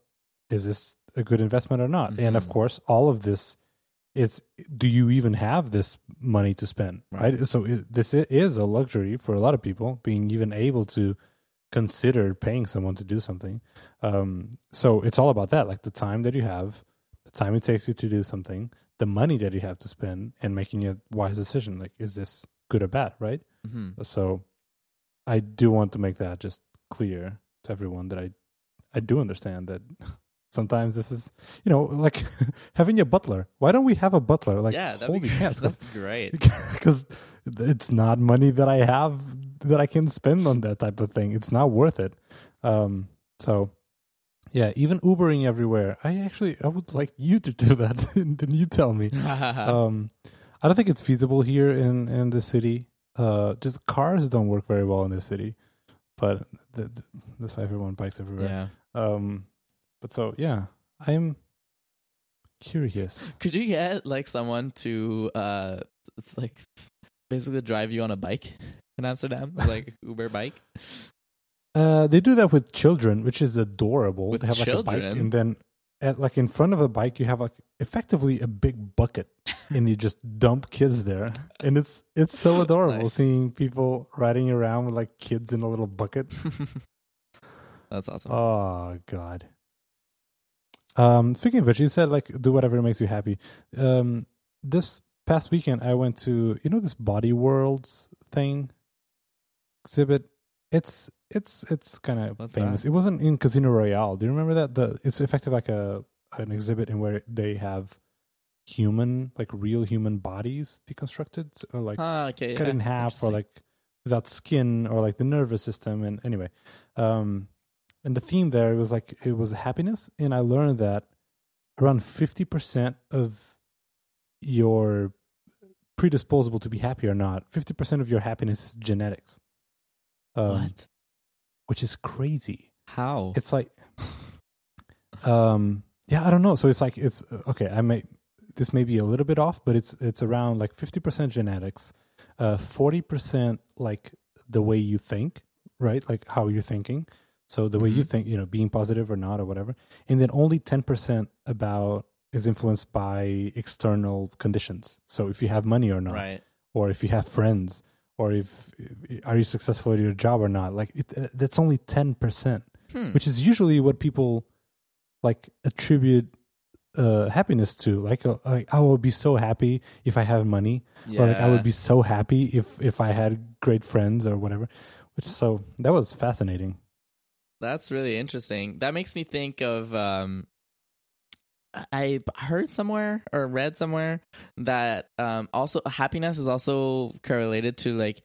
is this a good investment or not. And of Mhm. course, all of this, it's do you even have this money to spend? Right. Right. So it, this is a luxury for a lot of people, being even able to consider paying someone to do something. Um, so it's all about that, like the time that you have, the time it takes you to do something, the money that you have to spend, and making a wise decision. Like, is this good or bad? Right. Mhm. So I do want to make that just clear to everyone that I I do understand that sometimes this is you know like having a butler. Why don't we have a butler? Like yeah, that'd holy be, cats, that'd be great. because it's not money that I have that I can spend on that type of thing. It's not worth it. Um, so yeah, even Ubering everywhere. I actually I would like you to do that. then you tell me. Um, I don't think it's feasible here in in the city. Uh, just cars don't work very well in the city, but th- th- that's why everyone bikes everywhere. yeah. Um, but so yeah, I'm curious. Could you get like someone to uh, it's like basically drive you on a bike in Amsterdam, like Uber bike? Uh, they do that with children, which is adorable. With they have like a bike, children? and then at like in front of a bike, you have like effectively a big bucket, and you just dump kids there, and it's it's so adorable Nice. seeing people riding around with like kids in a little bucket. That's awesome. Oh God. Um, speaking of which, you said like do whatever makes you happy. Um, this past weekend, I went to you know this Body Worlds thing exhibit. It's it's it's kind of famous. that? It wasn't in Casino Royale. Do you remember that? The it's effective like a an exhibit in where they have human like real human bodies deconstructed or like Ah, okay. cut yeah. in half or like without skin or like the nervous system and anyway um and the theme there it was like it was happiness, and I learned that around fifty percent of your predisposable to be happy or not, fifty percent of your happiness is genetics. Um, what? Which is crazy. How? It's like, um, yeah, I don't know. So it's like it's okay. I may this may be a little bit off, but it's it's around like fifty percent genetics, uh, forty percent like the way you think, right? Like how you're thinking. So the way you Mhm. think, you know, being positive or not or whatever, and then only ten percent about is influenced by external conditions. So if you have money or not, right. or if you have friends, or if are you successful at your job or not. Like it, that's only ten percent Hmm. which is usually what people like attribute uh happiness to like, uh, like i will be so happy if i have money or like i would be so happy if if i had great friends or whatever which so that was fascinating That's really interesting. That makes me think of um I heard somewhere or read somewhere that um also happiness is also correlated to like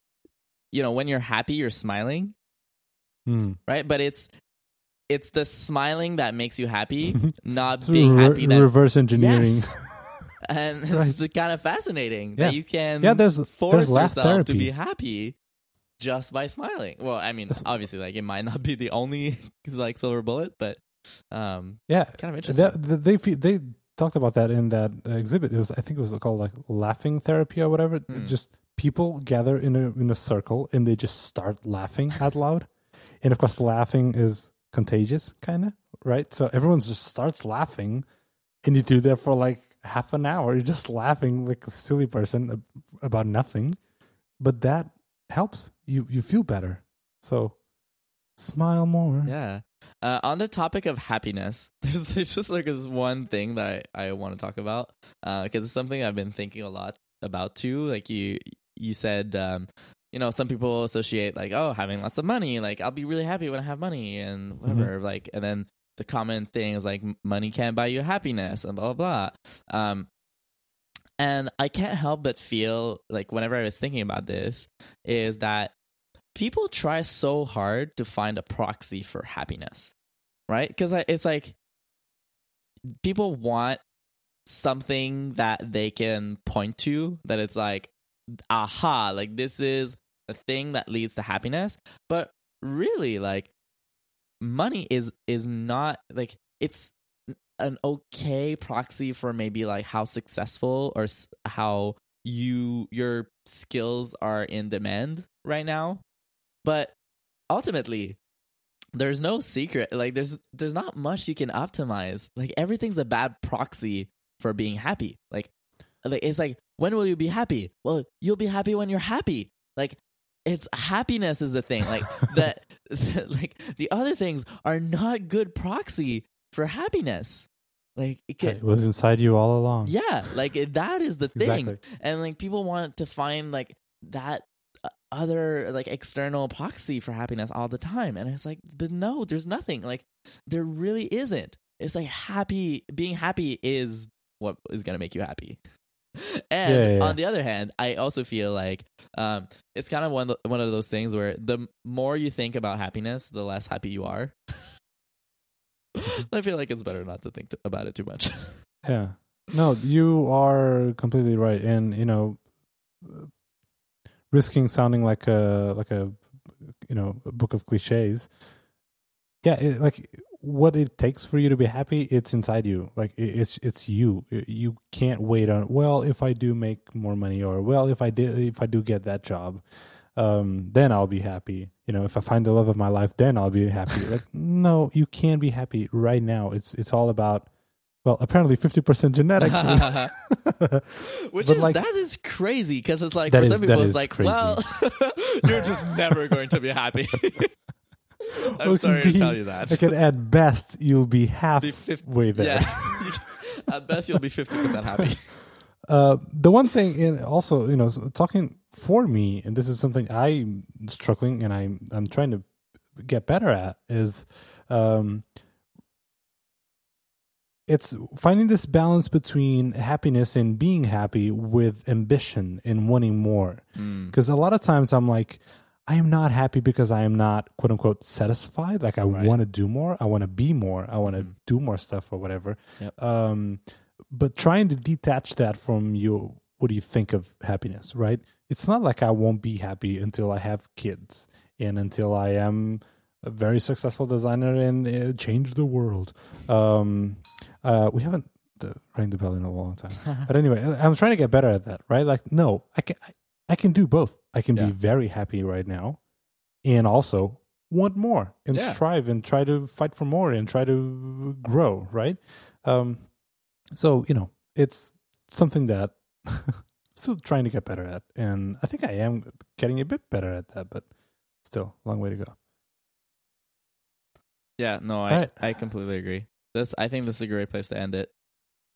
you know when you're happy you're smiling, Hmm. right? But it's it's the smiling that makes you happy, not being rever- happy that reverse engineering Yes. and Right. it's kind of fascinating Yeah. that you can Yeah, there's- force there's yourself to therapy. be happy just by smiling. Well, I mean, obviously, like it might not be the only like silver bullet, but um, yeah. kind of interesting. that, they they talked about that in that exhibit. It was i think it was called like laughing therapy or whatever. Hmm. just people gather in a in a circle and they just start laughing out loud. And of course laughing is contagious kind of right? So everyone just starts laughing and you do that for like half an hour. You're just laughing like a silly person about nothing. But that helps you you feel better so smile more yeah. Uh, on the topic of happiness, there's, there's just like this one thing that I, I want to talk about because it's something I've been thinking a lot about too. Like you you said, um, you know, some people associate like oh having lots of money, like I'll be really happy when I have money and whatever. Like and then the common thing is like money can't buy you happiness and blah blah blah. Um, and I can't help but feel like whenever I was thinking about this is that people try so hard to find a proxy for happiness, right? Because it's like people want something that they can point to that it's like, aha, like this is a thing that leads to happiness. But really, like, money is is not like it's an okay proxy for maybe like how successful or how you your skills are in demand right now but ultimately there's no secret like there's there's not much you can optimize. Like everything's a bad proxy for being happy. Like like it's like when will you be happy? Well you'll be happy when you're happy. Like it's happiness is the thing. Like that like the other things are not good proxy for happiness. Like it it was inside you all along. Yeah like it- that is the thing. Exactly. and like people want to find like that other like external proxy for happiness all the time. And it's like but no there's nothing. Like there really isn't. It's like happy being happy is what is going to make you happy. And Yeah, yeah, yeah. on the other hand i also feel like um it's kind of one one of those things where the more you think about happiness the less happy you are. I feel like it's better not to think about it too much. Yeah. No, you are completely right, and you know, risking sounding like a like a you know a book of cliches. Yeah, it, like what it takes for you to be happy, it's inside you. Like it, it's it's you. You can't wait on. Well, if I do make more money, or well, if I did, if I do get that job, um, then I'll be happy. You know, if I find the love of my life, then I'll be happy. like no, you can be happy right now. It's it's all about. Well, apparently, fifty percent genetics. Which is like- that is crazy because it's like for is- some people it's like crazy. well you're just never going to be happy. I'm Well, sorry can to tell you that. Like at best, you'll be halfway Be there. Yeah, at best you'll be fifty percent happy. Uh, the one thing, in also, you know, talking for me, and this is something I'm struggling and I'm I'm trying to get better at is, um, it's finding this balance between happiness and being happy with ambition and wanting more. Mm. Because a lot of times I'm like, I am not happy because I am not quote unquote satisfied. Like I Right. want to do more. I want to be more. I want to Mhm. do more stuff or whatever. Yep. Um, but trying to detach that from you, what do you think of happiness? Right? It's not like I won't be happy until I have kids and until I am a very successful designer and uh, change the world. Um, uh, we haven't uh, rang the bell in a long time. But anyway, I'm trying to get better at that, right? Like, no, I can, I, I can do both. I can Yeah. be very happy right now, and also want more and Yeah. strive and try to fight for more and try to grow, right? Um, so you know, it's something that still trying to get better at, and I think I am getting a bit better at that, but still, long way to go. Yeah, no, I Right. I completely agree. This I think this is a great place to end it.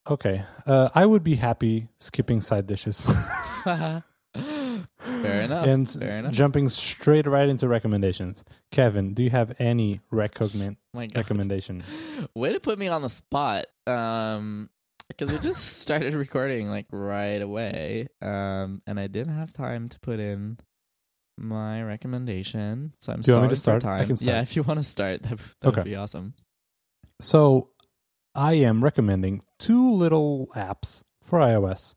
Okay, uh, I would be happy skipping side dishes. Fair enough. and Fair enough. jumping straight right into recommendations. Kevin, do you have any recommend My recommendation? Way to put me on the spot. Um because we just started recording like right away. Um and I didn't have time to put in my recommendation. So I'm Do you want me to start? I can start. Yeah, if you want to start, that, that Okay. would be awesome. So, I am recommending two little apps for iOS,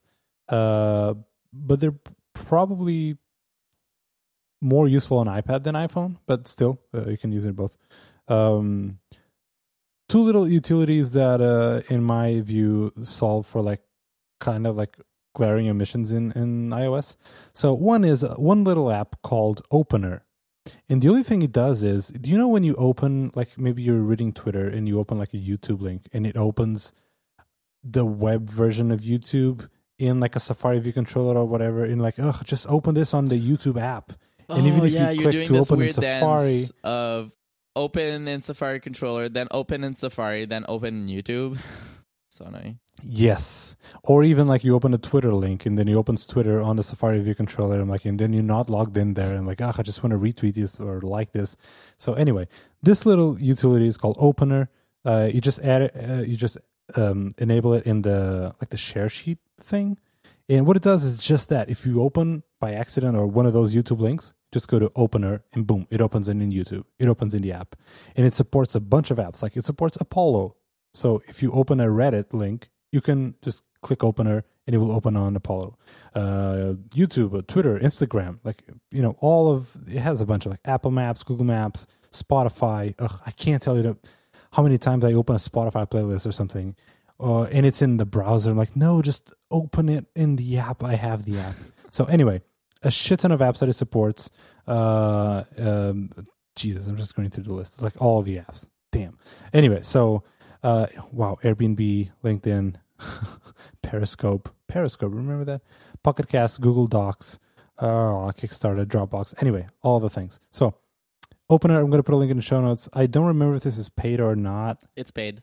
uh, but they're probably more useful on iPad than iPhone. But still, uh, you can use it both. Um, two little utilities that, uh, in my view, solve for like kind of like glaring omissions in in iOS. So one is uh, one little app called Opener. And the only thing it does is, do you know when you open, like maybe you're reading Twitter and you open like a YouTube link and it opens the web version of YouTube in like a Safari view controller or whatever, and like, ugh, just open this on the YouTube app. And even oh, if you yeah, you're click doing to this open in weird Safari- of open in Safari controller, then open in Safari, then open in YouTube. so annoying. Yes. Or even like you open a Twitter link and then you opens Twitter on the Safari view controller and like and then you're not logged in there and like, ah, I just want to retweet this or like this. So anyway, this little utility is called Opener. Uh, you just add it, uh, you just um, enable it in the like the share sheet thing. And what it does is just that if you open by accident or one of those YouTube links, just go to opener and boom, it opens in, in YouTube. It opens in the app. And it supports a bunch of apps. Like it supports Apollo. So if you open a Reddit link, you can just click opener and it will open on Apollo. Uh, YouTube, uh, Twitter, Instagram, like you know, all of it has a bunch of like Apple Maps, Google Maps, Spotify. Ugh, I can't tell you how many times I open a Spotify playlist or something, uh, and it's in the browser. I'm like, no, just open it in the app. I have the app. so anyway, a shit ton of apps that it supports. Uh, um, Jesus, I'm just going through the list. It's like all the apps. Damn. Anyway, so uh, wow, Airbnb, LinkedIn, Periscope, Periscope. Remember that? Pocket Cast, Google Docs, uh, Kickstarter, Dropbox. Anyway, all the things. So, opener. I'm going to put a link in the show notes. I don't remember if this is paid or not. It's paid.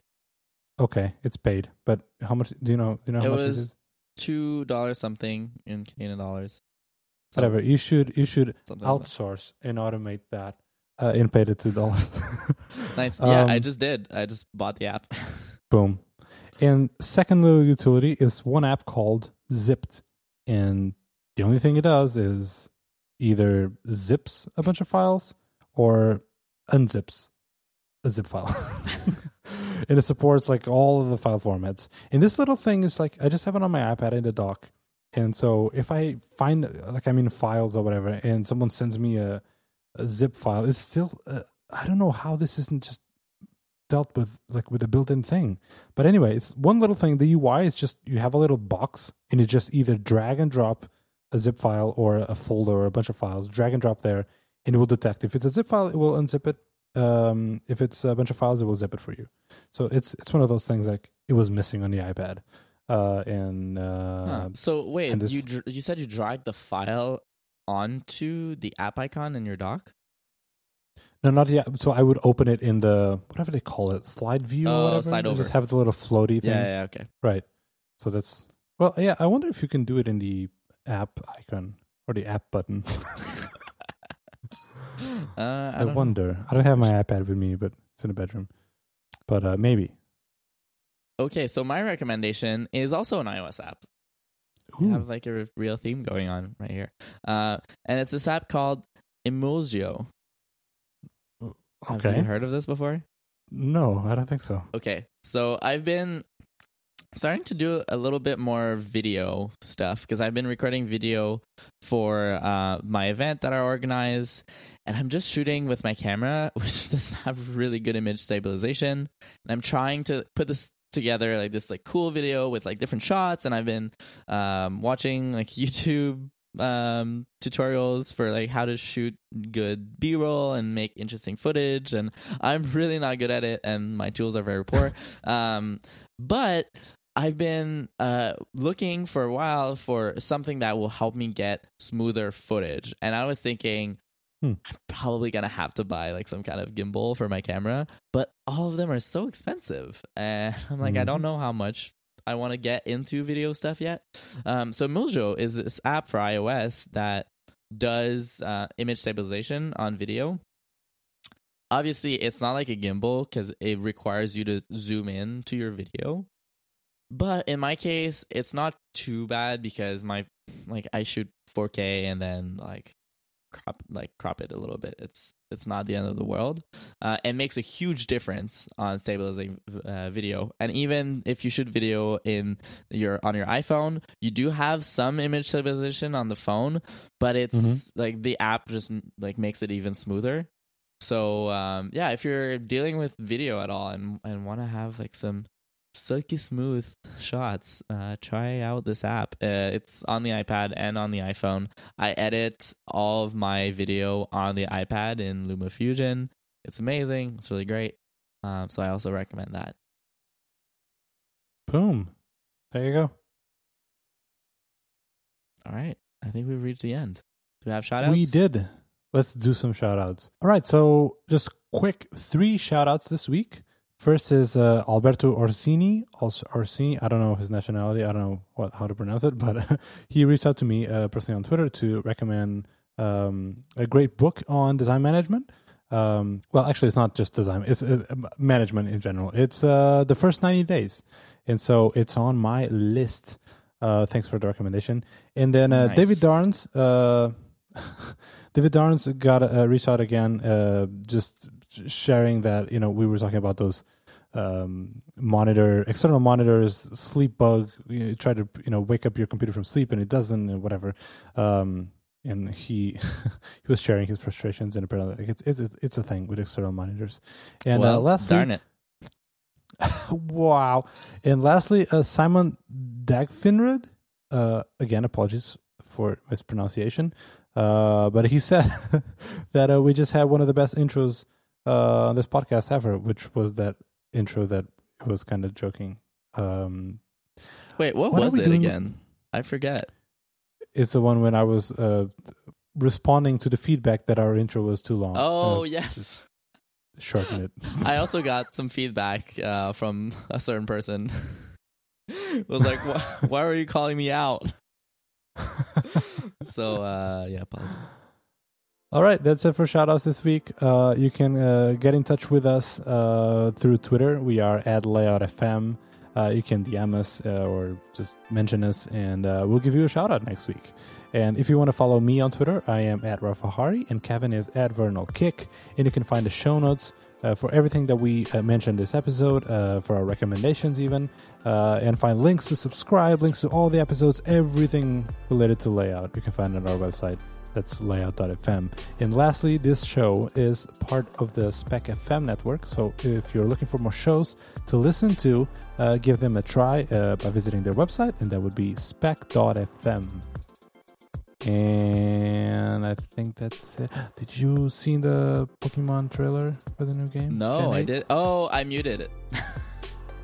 Okay, it's paid, but how much? Do you know? Do you know how It much was it is? two dollars something in Canadian dollars. So, Whatever. You should you should like outsource and automate that uh, and pay the two dollars. Nice. Yeah, I Um, just did. I just bought the app. Boom. And second little utility is one app called Zipped. And the only thing it does is either zips a bunch of files or unzips a zip file. and it supports like all of the file formats. And this little thing is like I just have it on my iPad in the dock. And so if I find like I'm in files or whatever and someone sends me a, a zip file, is still uh, I don't know how this isn't just dealt with like with a built-in thing. But anyway, it's one little thing. The UI is just you have a little box and you just either drag and drop a zip file or a folder or a bunch of files, drag and drop there, and it will detect. If it's a zip file, it will unzip it. Um, if it's a bunch of files, it will zip it for you. So it's it's one of those things like it was missing on the iPad. Uh, and uh, Huh. So wait, and this- you dr- you said you dragged the file onto the app icon in your dock? no, not yet. So I would open it in the whatever they call it, slide view or Oh, whatever. slide You over. Just have the little floaty thing. Yeah, yeah, okay. Right. So that's well, yeah. I wonder if you can do it in the app icon or the app button. Uh, I, I, don't know. wonder. I don't have my iPad with me, but it's in the bedroom. But uh, maybe. Okay, so my recommendation is also an iOS app. We Ooh. have like a real theme going on right here. Uh, and it's this app called Emulsio. Have you heard of this before? No, I don't think so. Okay, so I've been starting to do a little bit more video stuff because I've been recording video for uh, my event that I organize, and I'm just shooting with my camera, which doesn't have really good image stabilization. And I'm trying to put this together like this like cool video with like different shots, and I've been um, watching like YouTube um tutorials for like how to shoot good b-roll and make interesting footage and i'm really not good at it and my tools are very poor. Um but i've been uh looking for a while for something that will help me get smoother footage and i was thinking Hmm. i'm probably gonna have to buy like some kind of gimbal for my camera but all of them are so expensive and i'm like i Mhm. don't know how much I want to get into video stuff yet. Um, so Emulsio is this app for iOS that does uh, image stabilization on video. Obviously, it's not like a gimbal because it requires you to zoom in to your video. But in my case, it's not too bad because my like I shoot 4K and then like crop like crop it a little bit. It's it's not the end of the world. Uh, it makes a huge difference on stabilizing uh, video. And even if you shoot video in your on your iPhone, you do have some image stabilization on the phone, but it's Mhm. like the app just like makes it even smoother. So um, yeah, if you're dealing with video at all and and want to have like some silky smooth shots, uh, try out this app. Uh, it's on the iPad and on the iPhone. I edit all of my video on the iPad in LumaFusion. It's amazing. It's really great. Um, so I also recommend that. Boom. There you go. All right, I think we've reached the end. Do we have shout outs? We did. Let's do some shout outs. All right. So, just quick three shout outs this week. First is uh, Alberto Orsini. Also, Orsini. I don't know his nationality. I don't know what how to pronounce it, but he reached out to me uh, personally on Twitter to recommend um, a great book on design management. Um, well, actually, it's not just design; it's uh, management in general. It's uh, the first ninety days, and so it's on my list. Uh, thanks for the recommendation. And then uh, Nice. David Darns. Uh, David Darns got uh, reached out again, uh, just sharing that you know we were talking about those um, monitor external monitors, sleep bug. You try to you know wake up your computer from sleep and it doesn't, and whatever. Um, and he he was sharing his frustrations and apparently like, it's it's it's a thing with external monitors. And well, uh, lastly, darn it. wow. And lastly, uh, Simon Dagfinrud. Uh, again, apologies for mispronunciation. Uh, but he said that uh, we just had one of the best intros uh, on this podcast ever, which was that intro that was kind of joking. Um, Wait, what, What was it doing- again? I forget. it's the one when I was uh, responding to the feedback that our intro was too long. Oh yes. Shorten it. I also got some feedback uh, from a certain person. it was like, why, why are you calling me out? So uh, yeah, apologies. All right, that's it for shoutouts this week. Uh, you can uh, get in touch with us uh, through Twitter. We are at LayoutFM. Uh, you can DM us uh, or just mention us, and uh, we'll give you a shout out next week. And if you want to follow me on Twitter, I am at Rafahari, and Kevin is at Vernal Kick. And you can find the show notes for everything that we mentioned this episode, for our recommendations, even, and find links to subscribe, links to all the episodes, everything related to layout. You can find it on our website. That's layout.fm. And lastly, this show is part of the Spec FM network. So if you're looking for more shows to listen to, uh, give them a try uh, by visiting their website, and that would be spec.fm. And I think that's it. Did you see the Pokemon trailer for the new game? No, I did. Oh, I muted it.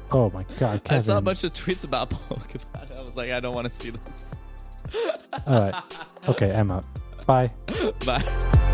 Oh my god, Kevin. I saw a bunch of tweets about Pokemon. I was like, I don't want to see this. All right. Okay, I'm out. Bye. Bye.